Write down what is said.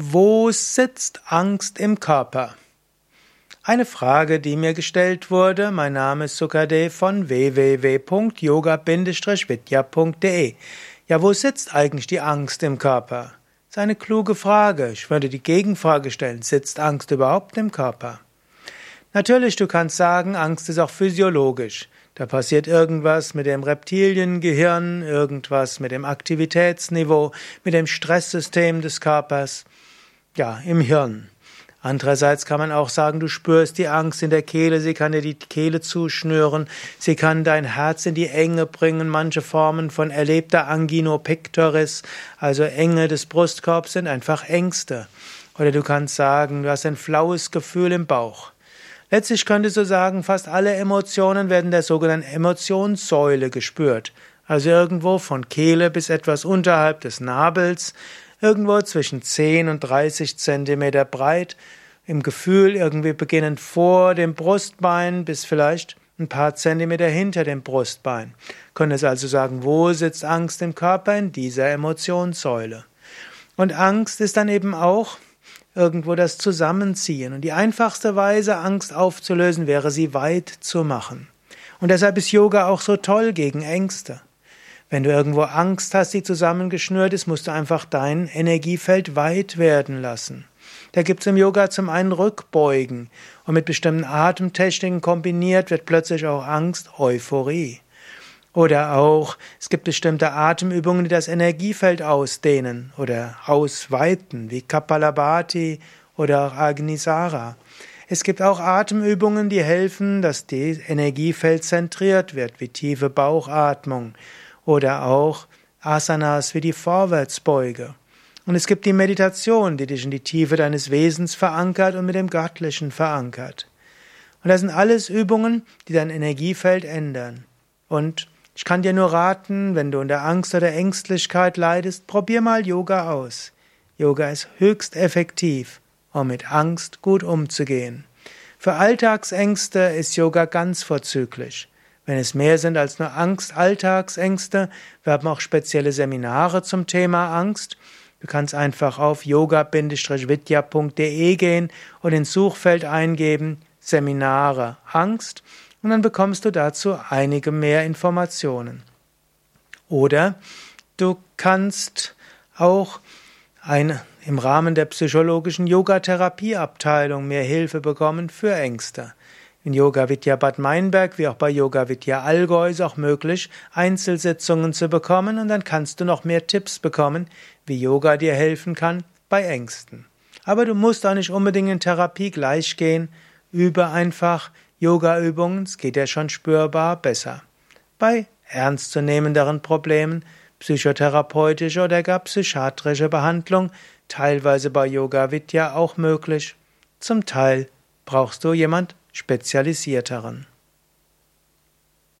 Wo sitzt Angst im Körper? Eine Frage, die mir gestellt wurde. Mein Name ist Sukadev von www.yoga-vidya.de. Ja, wo sitzt eigentlich die Angst im Körper? Das ist eine kluge Frage. Ich würde die Gegenfrage stellen. Sitzt Angst überhaupt im Körper? Natürlich, du kannst sagen, Angst ist auch physiologisch. Da passiert irgendwas mit dem Reptiliengehirn, irgendwas mit dem Aktivitätsniveau, mit dem Stresssystem des Körpers, ja, im Hirn. Andererseits kann man auch sagen, du spürst die Angst in der Kehle, sie kann dir die Kehle zuschnüren, sie kann dein Herz in die Enge bringen. Manche Formen von erlebter Angino pectoris, also Enge des Brustkorbs, sind einfach Ängste. Oder du kannst sagen, du hast ein flaues Gefühl im Bauch. Letztlich könntest du sagen, fast alle Emotionen werden der sogenannten Emotionssäule gespürt. Also irgendwo von Kehle bis etwas unterhalb des Nabels, irgendwo zwischen 10 und 30 Zentimeter breit, im Gefühl irgendwie beginnend vor dem Brustbein bis vielleicht ein paar Zentimeter hinter dem Brustbein. Könntest also sagen, wo sitzt Angst im Körper? In dieser Emotionssäule. Und Angst ist dann eben auch irgendwo das Zusammenziehen. Und die einfachste Weise, Angst aufzulösen, wäre sie weit zu machen. Und deshalb ist Yoga auch so toll gegen Ängste. Wenn du irgendwo Angst hast, die zusammengeschnürt ist, musst du einfach dein Energiefeld weit werden lassen. Da gibt's im Yoga zum einen Rückbeugen und mit bestimmten Atemtechniken kombiniert wird plötzlich auch Angst Euphorie. Oder auch, es gibt bestimmte Atemübungen, die das Energiefeld ausdehnen oder ausweiten, wie Kapalabhati oder auch Agnisara. Es gibt auch Atemübungen, die helfen, dass das Energiefeld zentriert wird, wie tiefe Bauchatmung oder auch Asanas wie die Vorwärtsbeuge. Und es gibt die Meditation, die dich in die Tiefe deines Wesens verankert und mit dem Göttlichen verankert. Und das sind alles Übungen, die dein Energiefeld ändern. Und ich kann dir nur raten, wenn du unter Angst oder Ängstlichkeit leidest, probier mal Yoga aus. Yoga ist höchst effektiv, um mit Angst gut umzugehen. Für Alltagsängste ist Yoga ganz vorzüglich. Wenn es mehr sind als nur Angst, Alltagsängste, wir haben auch spezielle Seminare zum Thema Angst. Du kannst einfach auf yoga-vidya.de gehen und ins Suchfeld eingeben Seminare Angst und dann bekommst du dazu einige mehr Informationen. Oder du kannst auch eine, im Rahmen der psychologischen Yogatherapieabteilung mehr Hilfe bekommen für Ängste. In Yoga Vidya Bad Meinberg wie auch bei Yoga Vidya Allgäu ist auch möglich, Einzelsitzungen zu bekommen und dann kannst du noch mehr Tipps bekommen, wie Yoga dir helfen kann bei Ängsten. Aber du musst auch nicht unbedingt in Therapie gleich gehen, übe einfach Yoga-Übungen, es geht ja schon spürbar besser. Bei ernstzunehmenderen Problemen, psychotherapeutische oder gar psychiatrische Behandlung, teilweise bei Yoga Vidya auch möglich. Zum Teil brauchst du jemand spezialisierteren.